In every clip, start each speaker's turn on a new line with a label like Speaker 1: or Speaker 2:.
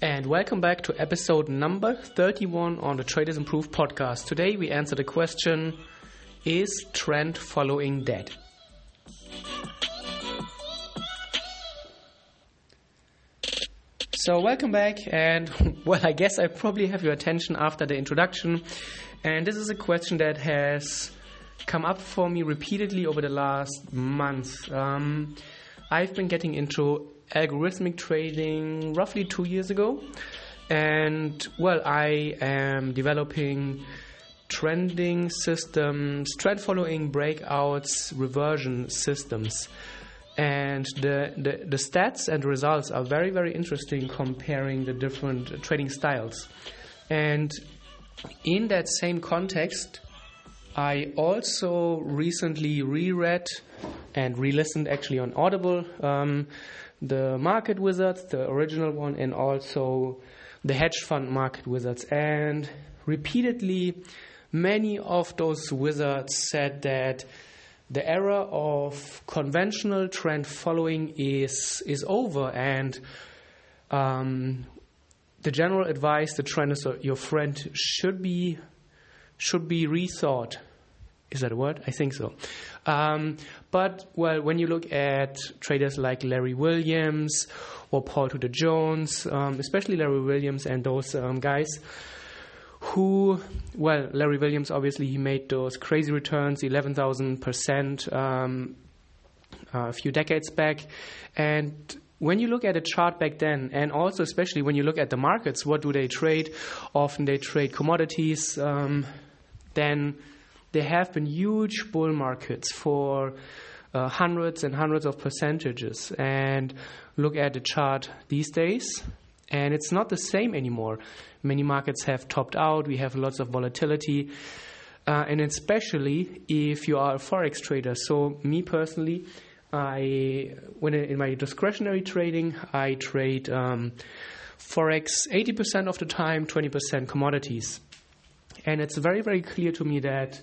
Speaker 1: And welcome back to episode number 31 on the Traders Improve podcast. Today we answer the question Is trend following dead? So, welcome back, and well, I guess I probably have your attention after the introduction. And this is a question that has come up for me repeatedly over the last month. Um, I've been getting into algorithmic trading roughly two years ago. And well, I am developing trending systems, trend following breakouts, reversion systems. And the, the, the stats and results are very, very interesting comparing the different trading styles. And in that same context, I also recently reread and re listened actually on Audible um, the Market Wizards, the original one, and also the hedge fund Market Wizards. And repeatedly, many of those wizards said that the era of conventional trend following is is over, and um, the general advice, the trend is your friend, should be should be rethought. Is that a word? I think so. Um, but well, when you look at traders like Larry Williams or Paul Tudor Jones, um, especially Larry Williams and those um, guys, who, well, Larry Williams obviously he made those crazy returns, eleven thousand um, percent a few decades back, and when you look at a chart back then, and also especially when you look at the markets, what do they trade? Often they trade commodities. Um, then there have been huge bull markets for uh, hundreds and hundreds of percentages. And look at the chart these days, and it's not the same anymore. Many markets have topped out, we have lots of volatility. Uh, and especially if you are a forex trader. So, me personally, I when in my discretionary trading, I trade um, forex 80% of the time, 20% commodities, and it's very very clear to me that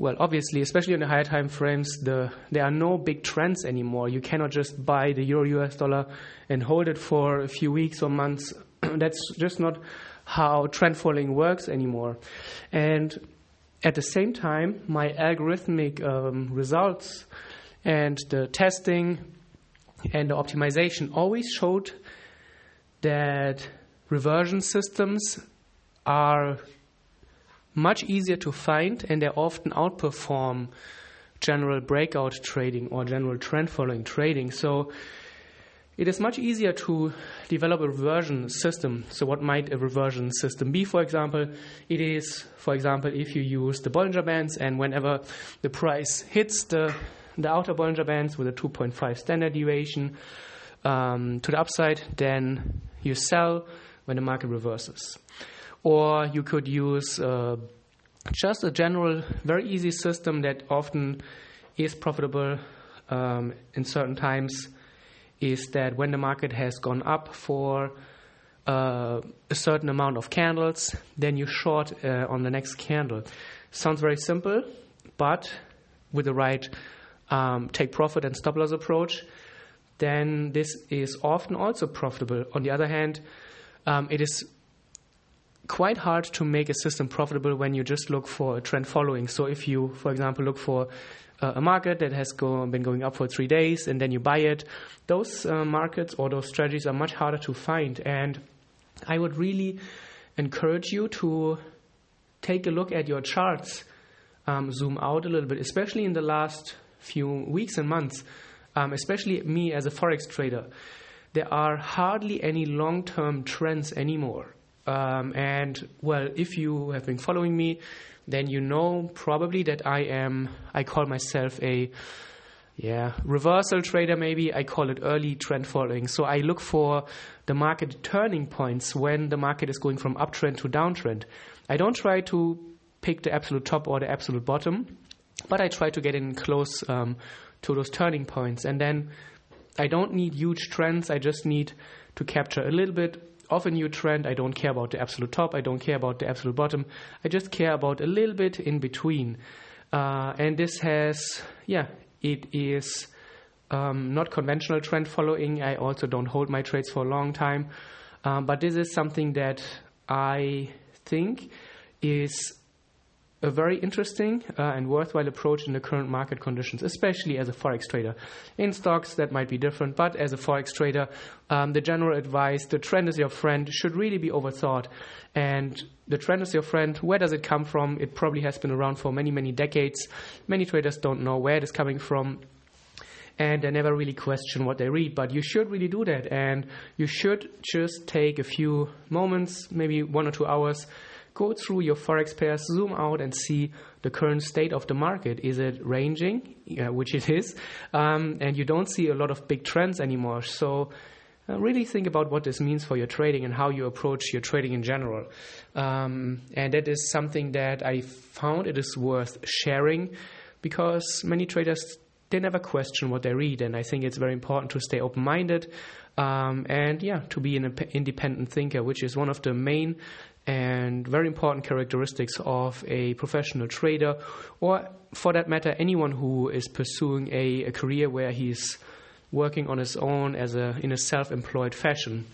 Speaker 1: well, obviously, especially in the higher time frames, the, there are no big trends anymore. You cannot just buy the euro US dollar and hold it for a few weeks or months. That's just not how trend following works anymore. And at the same time, my algorithmic um, results and the testing and the optimization always showed that reversion systems are much easier to find and they often outperform general breakout trading or general trend following trading. So it is much easier to develop a reversion system. So, what might a reversion system be? For example, it is, for example, if you use the Bollinger Bands and whenever the price hits the, the outer Bollinger Bands with a 2.5 standard deviation um, to the upside, then you sell when the market reverses or you could use uh, just a general, very easy system that often is profitable um, in certain times. Is that when the market has gone up for uh, a certain amount of candles, then you short uh, on the next candle. Sounds very simple, but with the right um, take profit and stop loss approach, then this is often also profitable. On the other hand, um, it is quite hard to make a system profitable when you just look for a trend following. So if you, for example, look for uh, a market that has go, been going up for three days and then you buy it, those uh, markets or those strategies are much harder to find. And I would really encourage you to take a look at your charts, um, zoom out a little bit, especially in the last few weeks and months, um, especially me as a forex trader. There are hardly any long term trends anymore. Um, and well, if you have been following me, then you know probably that I am, I call myself a yeah, reversal trader maybe. I call it early trend following. So I look for the market turning points when the market is going from uptrend to downtrend. I don't try to pick the absolute top or the absolute bottom, but I try to get in close um, to those turning points. And then I don't need huge trends. I just need to capture a little bit of a new trend. I don't care about the absolute top. I don't care about the absolute bottom. I just care about a little bit in between. Uh, and this has, yeah, it is um, not conventional trend following. I also don't hold my trades for a long time. Um, but this is something that I think is a very interesting uh, and worthwhile approach in the current market conditions, especially as a forex trader. In stocks, that might be different, but as a forex trader, um, the general advice, the trend is your friend, should really be overthought. And the trend is your friend. Where does it come from? It probably has been around for many, many decades. Many traders don't know where it is coming from and they never really question what they read. But you should really do that, and you should just take a few moments, maybe one or two hours, go through your forex pairs, zoom out, and see the current state of the market. Is it ranging, yeah, which it is, um, and you don't see a lot of big trends anymore. So. Uh, really think about what this means for your trading and how you approach your trading in general. Um, and that is something that I found it is worth sharing because many traders they never question what they read, and I think it's very important to stay open minded um, and yeah, to be an independent thinker, which is one of the main and very important characteristics of a professional trader, or for that matter, anyone who is pursuing a, a career where he's working on his own as a in a self-employed fashion.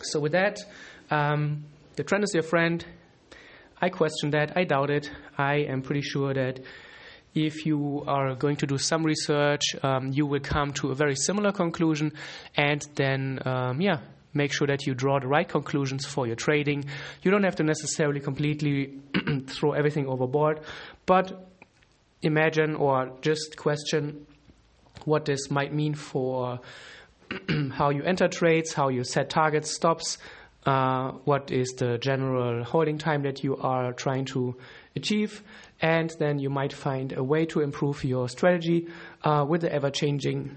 Speaker 1: So with that, um, the trend is your friend. I question that. I doubt it. I am pretty sure that if you are going to do some research, um, you will come to a very similar conclusion, and then, um, yeah, make sure that you draw the right conclusions for your trading. You don't have to necessarily completely throw everything overboard, but imagine or just question what this might mean for how you enter trades, how you set targets, stops, uh, what is the general holding time that you are trying to achieve, and then you might find a way to improve your strategy uh, with the ever changing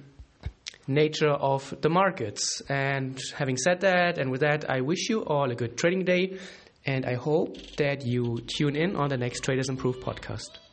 Speaker 1: nature of the markets. And having said that, and with that, I wish you all a good trading day, and I hope that you tune in on the next Traders Improve podcast.